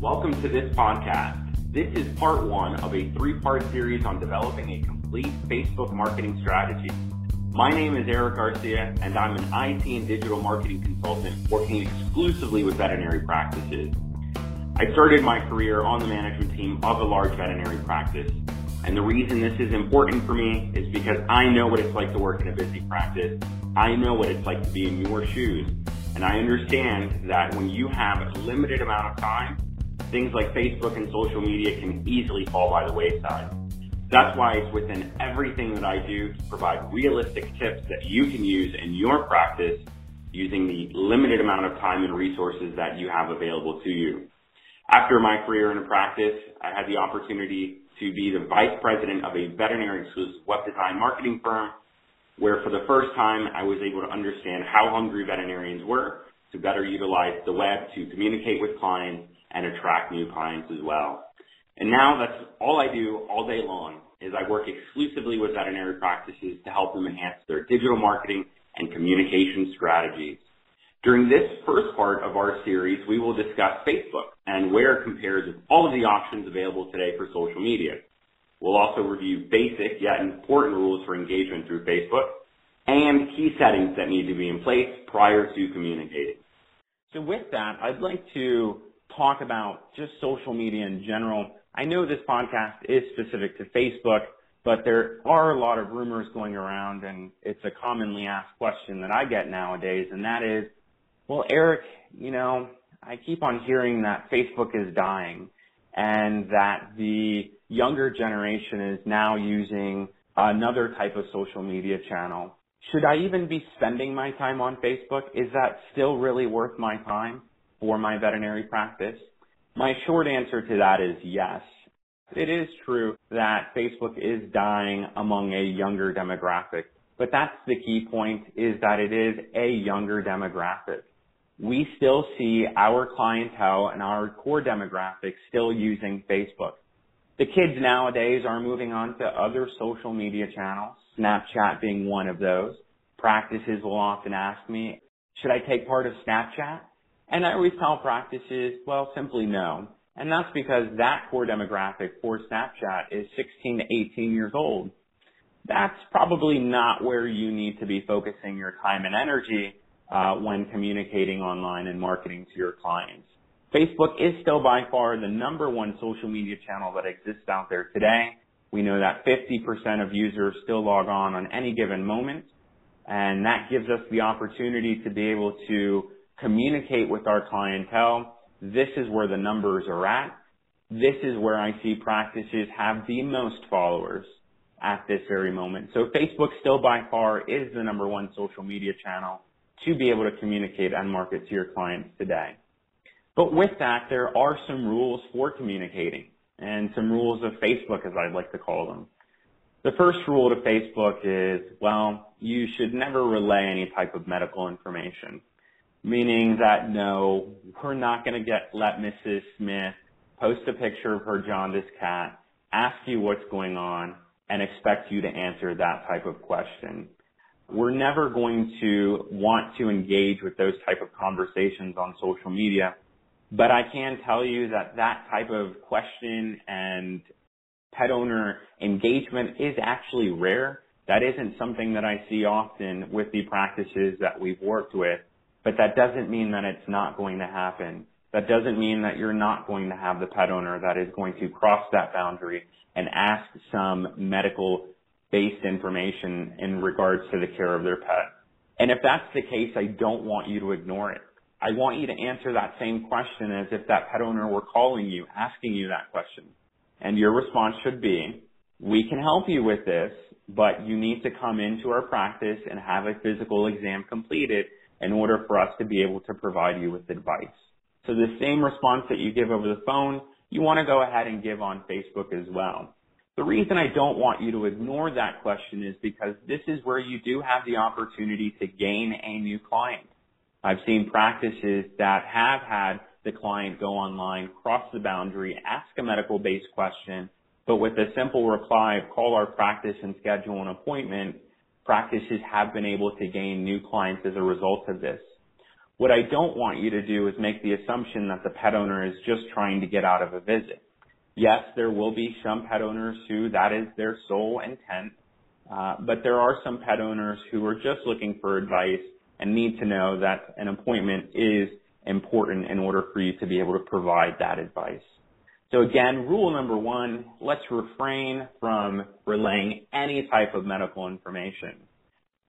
Welcome to this podcast. This is part one of a three-part series on developing a complete Facebook marketing strategy. My name is Eric Garcia, and I'm an IT and digital marketing consultant working exclusively with veterinary practices. I started my career on the management team of a large veterinary practice, and the reason this is important for me is because I know what it's like to work in a busy practice. I know what it's like to be in your shoes, and I understand that when you have a limited amount of time, things like Facebook and social media can easily fall by the wayside. That's why it's within everything that I do to provide realistic tips that you can use in your practice using the limited amount of time and resources that you have available to you. After my career in a practice, I had the opportunity to be the vice president of a veterinary exclusive web design marketing firm where for the first time I was able to understand how hungry veterinarians were to better utilize the web to communicate with clients and attract new clients as well. And now that's all I do all day long is I work exclusively with veterinary practices to help them enhance their digital marketing and communication strategies. During this first part of our series, we will discuss Facebook and where it compares with all of the options available today for social media. We'll also review basic yet important rules for engagement through Facebook and key settings that need to be in place prior to communicating. So with that, I'd like to talk about just social media in general. I know this podcast is specific to Facebook, but there are a lot of rumors going around and it's a commonly asked question that I get nowadays and that is, well, Eric, you know, I keep on hearing that Facebook is dying and that the younger generation is now using another type of social media channel. Should I even be spending my time on Facebook? Is that still really worth my time? For my veterinary practice? My short answer to that is yes. It is true that Facebook is dying among a younger demographic, but that's the key point is that it is a younger demographic. We still see our clientele and our core demographic still using Facebook. The kids nowadays are moving on to other social media channels, Snapchat being one of those. Practices will often ask me, should I take part of Snapchat? And I always tell practices, well, simply no. And that's because that core demographic for Snapchat is 16 to 18 years old. That's probably not where you need to be focusing your time and energy uh, when communicating online and marketing to your clients. Facebook is still by far the number one social media channel that exists out there today. We know that 50% of users still log on on any given moment, and that gives us the opportunity to be able to communicate with our clientele. This is where the numbers are at. This is where I see practices have the most followers at this very moment. So Facebook still by far is the number one social media channel to be able to communicate and market to your clients today. But with that, there are some rules for communicating and some rules of Facebook as I'd like to call them. The first rule to Facebook is, well, you should never relay any type of medical information meaning that no, we're not going to get let Mrs. Smith post a picture of her jaundiced cat, ask you what's going on, and expect you to answer that type of question. We're never going to want to engage with those type of conversations on social media, but I can tell you that that type of question and pet owner engagement is actually rare. That isn't something that I see often with the practices that we've worked with. But that doesn't mean that it's not going to happen. That doesn't mean that you're not going to have the pet owner that is going to cross that boundary and ask some medical based information in regards to the care of their pet. And if that's the case, I don't want you to ignore it. I want you to answer that same question as if that pet owner were calling you, asking you that question. And your response should be, we can help you with this, but you need to come into our practice and have a physical exam completed in order for us to be able to provide you with advice. So the same response that you give over the phone, you want to go ahead and give on Facebook as well. The reason I don't want you to ignore that question is because this is where you do have the opportunity to gain a new client. I've seen practices that have had the client go online, cross the boundary, ask a medical based question, but with a simple reply call our practice and schedule an appointment, practices have been able to gain new clients as a result of this. What I don't want you to do is make the assumption that the pet owner is just trying to get out of a visit. Yes, there will be some pet owners who that is their sole intent, uh, but there are some pet owners who are just looking for advice and need to know that an appointment is important in order for you to be able to provide that advice. So again, rule number one, let's refrain from relaying any type of medical information.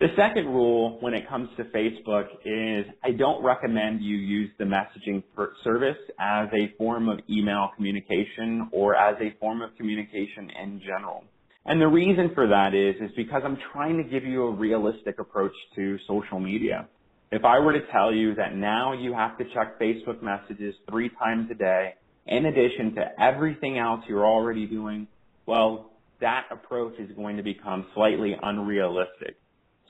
The second rule when it comes to Facebook is I don't recommend you use the messaging service as a form of email communication or as a form of communication in general. And the reason for that is, is because I'm trying to give you a realistic approach to social media. If I were to tell you that now you have to check Facebook messages three times a day, in addition to everything else you're already doing, well, that approach is going to become slightly unrealistic.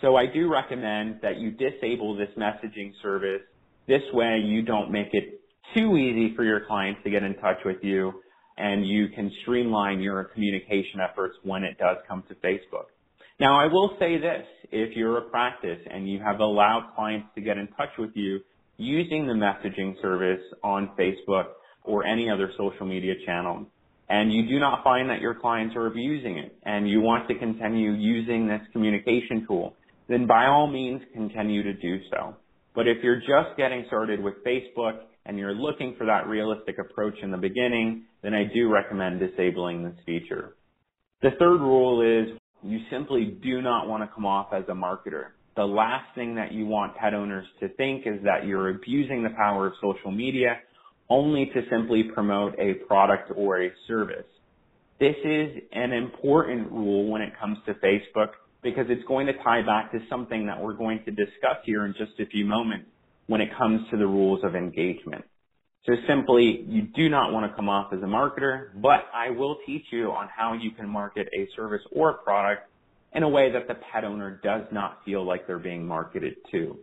So I do recommend that you disable this messaging service. This way you don't make it too easy for your clients to get in touch with you and you can streamline your communication efforts when it does come to Facebook. Now I will say this, if you're a practice and you have allowed clients to get in touch with you using the messaging service on Facebook or any other social media channel, and you do not find that your clients are abusing it and you want to continue using this communication tool, then by all means continue to do so. But if you're just getting started with Facebook and you're looking for that realistic approach in the beginning, then I do recommend disabling this feature. The third rule is you simply do not want to come off as a marketer. The last thing that you want pet owners to think is that you're abusing the power of social media only to simply promote a product or a service. This is an important rule when it comes to Facebook because it's going to tie back to something that we're going to discuss here in just a few moments when it comes to the rules of engagement. So simply, you do not want to come off as a marketer, but I will teach you on how you can market a service or a product in a way that the pet owner does not feel like they're being marketed to.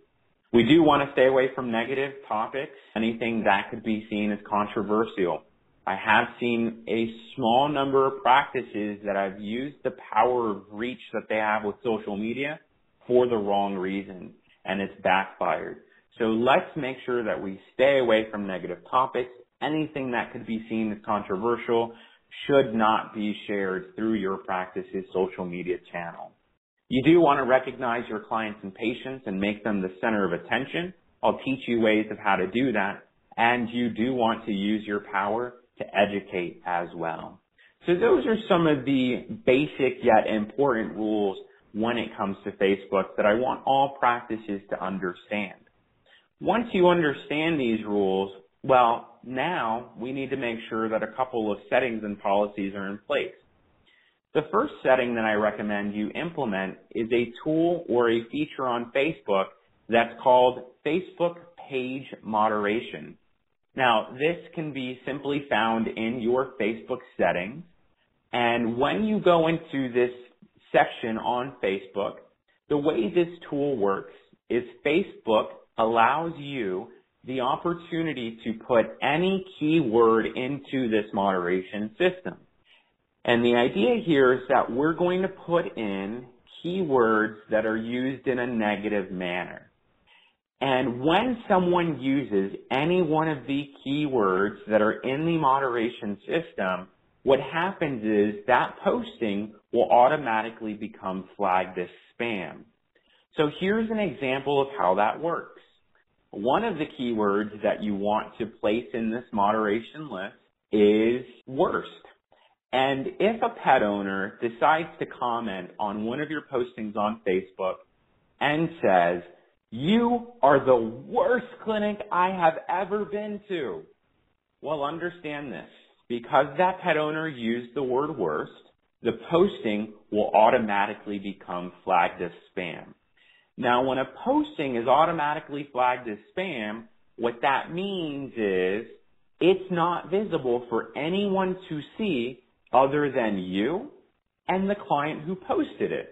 We do want to stay away from negative topics, anything that could be seen as controversial. I have seen a small number of practices that have used the power of reach that they have with social media for the wrong reason, and it's backfired. So let's make sure that we stay away from negative topics. Anything that could be seen as controversial should not be shared through your practice's social media channel. You do want to recognize your clients and patients and make them the center of attention. I'll teach you ways of how to do that. And you do want to use your power to educate as well. So those are some of the basic yet important rules when it comes to Facebook that I want all practices to understand. Once you understand these rules, well, now we need to make sure that a couple of settings and policies are in place. The first setting that I recommend you implement is a tool or a feature on Facebook that's called Facebook Page Moderation. Now, this can be simply found in your Facebook settings. And when you go into this section on Facebook, the way this tool works is Facebook allows you the opportunity to put any keyword into this moderation system. And the idea here is that we're going to put in keywords that are used in a negative manner. And when someone uses any one of the keywords that are in the moderation system, what happens is that posting will automatically become flagged as spam. So here's an example of how that works. One of the keywords that you want to place in this moderation list is worst. And if a pet owner decides to comment on one of your postings on Facebook and says, you are the worst clinic I have ever been to. Well, understand this. Because that pet owner used the word worst, the posting will automatically become flagged as spam. Now, when a posting is automatically flagged as spam, what that means is it's not visible for anyone to see other than you and the client who posted it.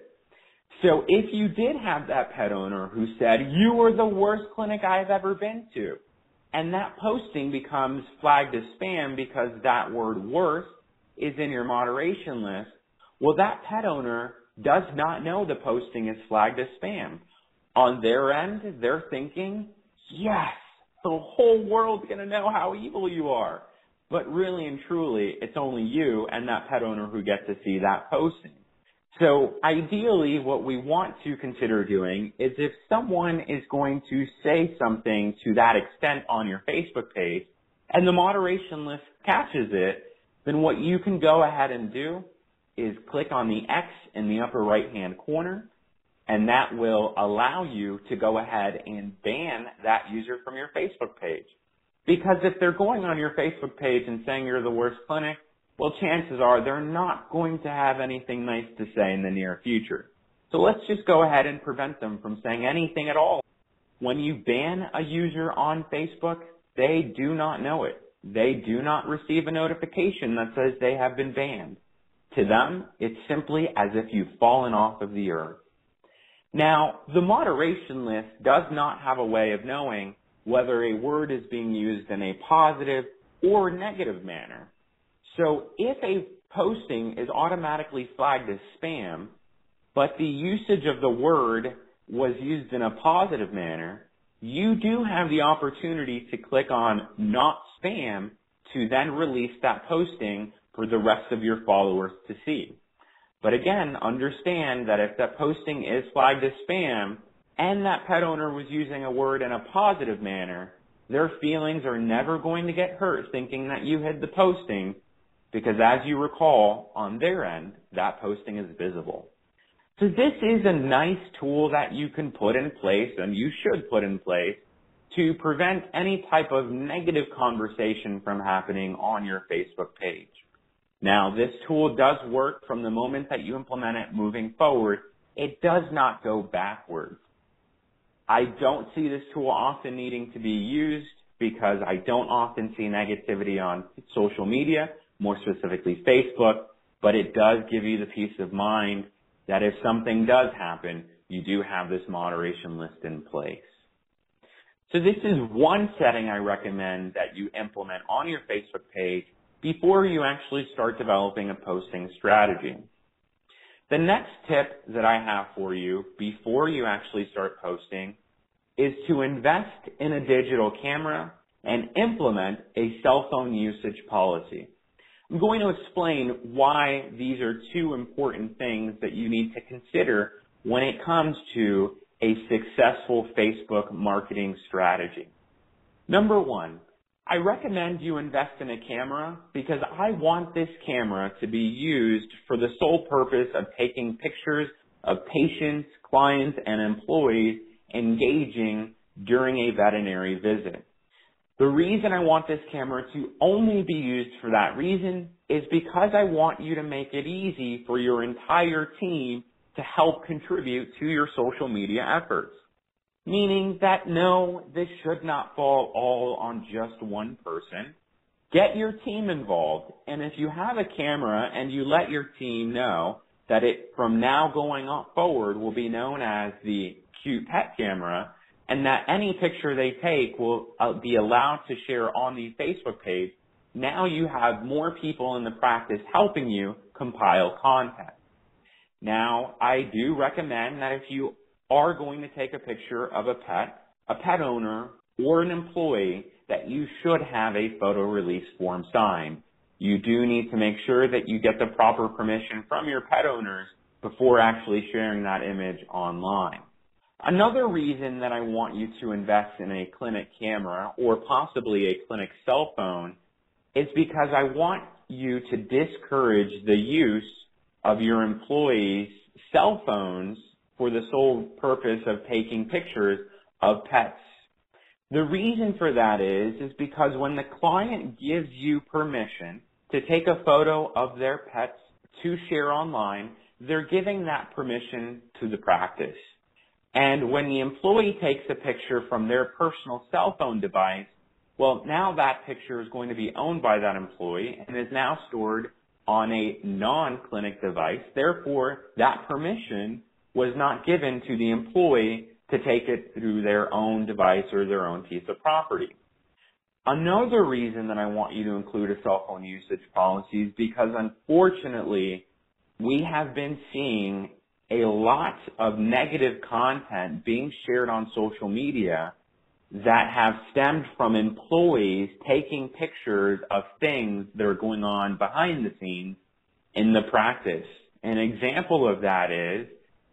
So if you did have that pet owner who said, you were the worst clinic I've ever been to, and that posting becomes flagged as spam because that word worst is in your moderation list, well, that pet owner does not know the posting is flagged as spam. On their end, they're thinking yes, the whole world's going to know how evil you are. But really and truly, it's only you and that pet owner who get to see that posting. So ideally, what we want to consider doing is if someone is going to say something to that extent on your Facebook page and the moderation list catches it, then what you can go ahead and do is click on the X in the upper right hand corner and that will allow you to go ahead and ban that user from your Facebook page. Because if they're going on your Facebook page and saying you're the worst clinic, well, chances are they're not going to have anything nice to say in the near future. So let's just go ahead and prevent them from saying anything at all. When you ban a user on Facebook, they do not know it. They do not receive a notification that says they have been banned. To them, it's simply as if you've fallen off of the earth. Now, the moderation list does not have a way of knowing whether a word is being used in a positive or negative manner. So if a posting is automatically flagged as spam, but the usage of the word was used in a positive manner, you do have the opportunity to click on not spam to then release that posting for the rest of your followers to see. But again, understand that if that posting is flagged as spam and that pet owner was using a word in a positive manner, their feelings are never going to get hurt thinking that you hid the posting because as you recall, on their end, that posting is visible. So this is a nice tool that you can put in place and you should put in place to prevent any type of negative conversation from happening on your Facebook page. Now, this tool does work from the moment that you implement it moving forward. It does not go backwards. I don't see this tool often needing to be used because I don't often see negativity on social media, more specifically Facebook, but it does give you the peace of mind that if something does happen, you do have this moderation list in place. So this is one setting I recommend that you implement on your Facebook page before you actually start developing a posting strategy. The next tip that I have for you before you actually start posting is to invest in a digital camera and implement a cell phone usage policy. I'm going to explain why these are two important things that you need to consider when it comes to a successful Facebook marketing strategy. Number one, I recommend you invest in a camera because I want this camera to be used for the sole purpose of taking pictures of patients, clients, and employees engaging during a veterinary visit. The reason I want this camera to only be used for that reason is because I want you to make it easy for your entire team to help contribute to your social media efforts meaning that no, this should not fall all on just one person. Get your team involved, and if you have a camera and you let your team know that it from now going forward will be known as the cute pet camera, and that any picture they take will uh, be allowed to share on the Facebook page, now you have more people in the practice helping you compile content. Now, I do recommend that if you are going to take a picture of a pet, a pet owner, or an employee that you should have a photo release form signed. You do need to make sure that you get the proper permission from your pet owners before actually sharing that image online. Another reason that I want you to invest in a clinic camera or possibly a clinic cell phone is because I want you to discourage the use of your employees' cell phones for the sole purpose of taking pictures of pets. The reason for that is, is because when the client gives you permission to take a photo of their pets to share online, they're giving that permission to the practice. And when the employee takes a picture from their personal cell phone device, well, now that picture is going to be owned by that employee and is now stored on a non-clinic device. Therefore, that permission was not given to the employee to take it through their own device or their own piece of property. Another reason that I want you to include a cell phone usage policy is because unfortunately we have been seeing a lot of negative content being shared on social media that have stemmed from employees taking pictures of things that are going on behind the scenes in the practice. An example of that is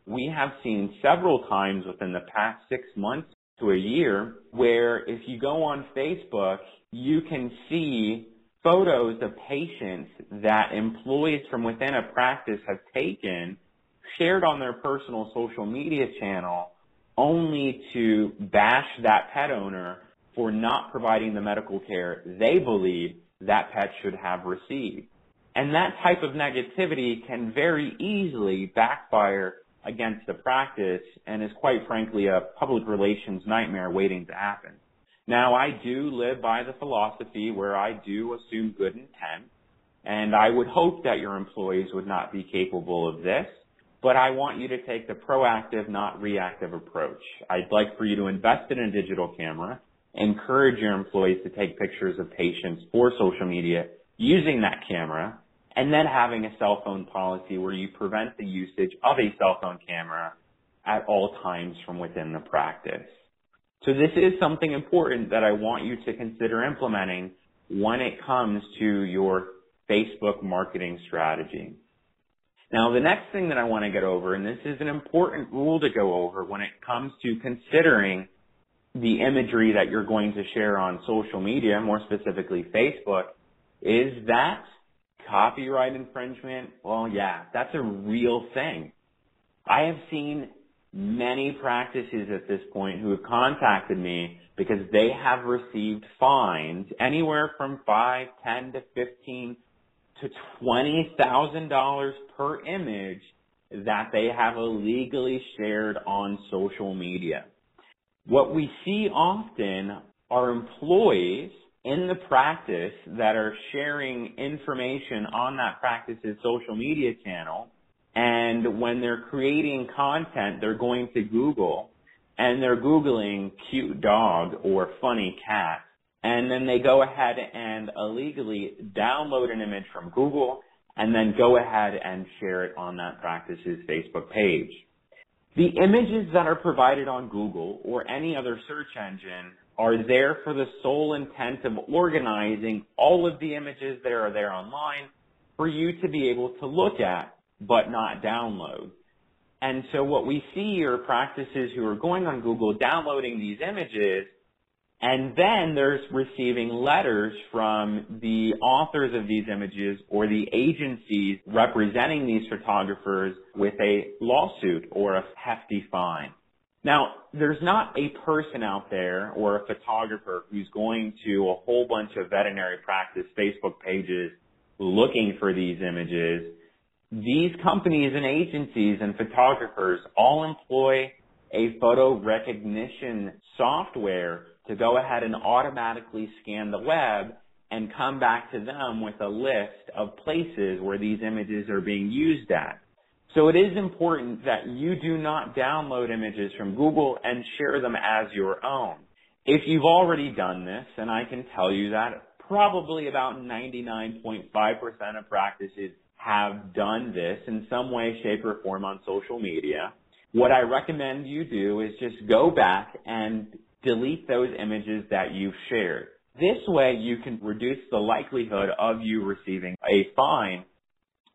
we have seen several times within the past six months to a year where if you go on Facebook, you can see photos of patients that employees from within a practice have taken, shared on their personal social media channel, only to bash that pet owner for not providing the medical care they believe that pet should have received. And that type of negativity can very easily backfire against the practice and is quite frankly a public relations nightmare waiting to happen. Now I do live by the philosophy where I do assume good intent and I would hope that your employees would not be capable of this, but I want you to take the proactive, not reactive approach. I'd like for you to invest in a digital camera, encourage your employees to take pictures of patients for social media using that camera, and then having a cell phone policy where you prevent the usage of a cell phone camera at all times from within the practice. So this is something important that I want you to consider implementing when it comes to your Facebook marketing strategy. Now, the next thing that I want to get over, and this is an important rule to go over when it comes to considering the imagery that you're going to share on social media, more specifically Facebook, is that copyright infringement, well, yeah, that's a real thing. I have seen many practices at this point who have contacted me because they have received fines anywhere from five, ten to fifteen to twenty thousand dollars per image that they have illegally shared on social media. What we see often are employees in the practice that are sharing information on that practice's social media channel. And when they're creating content, they're going to Google and they're Googling cute dog or funny cat. And then they go ahead and illegally download an image from Google and then go ahead and share it on that practice's Facebook page. The images that are provided on Google or any other search engine are there for the sole intent of organizing all of the images that are there online for you to be able to look at, but not download. And so what we see are practices who are going on Google, downloading these images, and then there's receiving letters from the authors of these images or the agencies representing these photographers with a lawsuit or a hefty fine. Now, there's not a person out there or a photographer who's going to a whole bunch of veterinary practice Facebook pages looking for these images. These companies and agencies and photographers all employ a photo recognition software to go ahead and automatically scan the web and come back to them with a list of places where these images are being used at. So it is important that you do not download images from Google and share them as your own. If you've already done this, and I can tell you that probably about 99.5% of practices have done this in some way, shape, or form on social media, what I recommend you do is just go back and delete those images that you've shared. This way you can reduce the likelihood of you receiving a fine.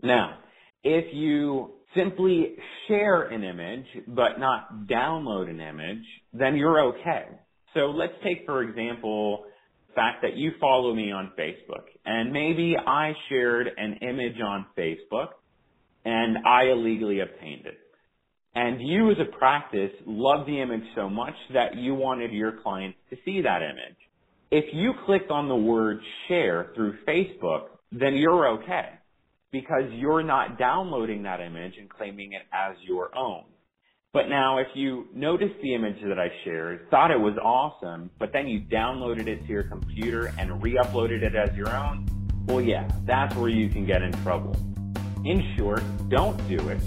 Now, if you simply share an image but not download an image, then you're okay. So let's take, for example, the fact that you follow me on Facebook and maybe I shared an image on Facebook and I illegally obtained it. And you as a practice love the image so much that you wanted your clients to see that image. If you clicked on the word share through Facebook, then you're okay because you're not downloading that image and claiming it as your own. But now if you noticed the image that I shared, thought it was awesome, but then you downloaded it to your computer and re-uploaded it as your own, well yeah, that's where you can get in trouble. In short, don't do it.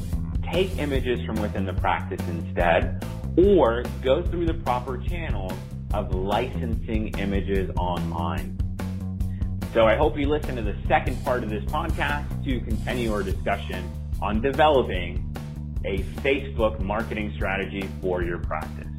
Take images from within the practice instead, or go through the proper channels of licensing images online. So I hope you listen to the second part of this podcast to continue our discussion on developing a Facebook marketing strategy for your practice.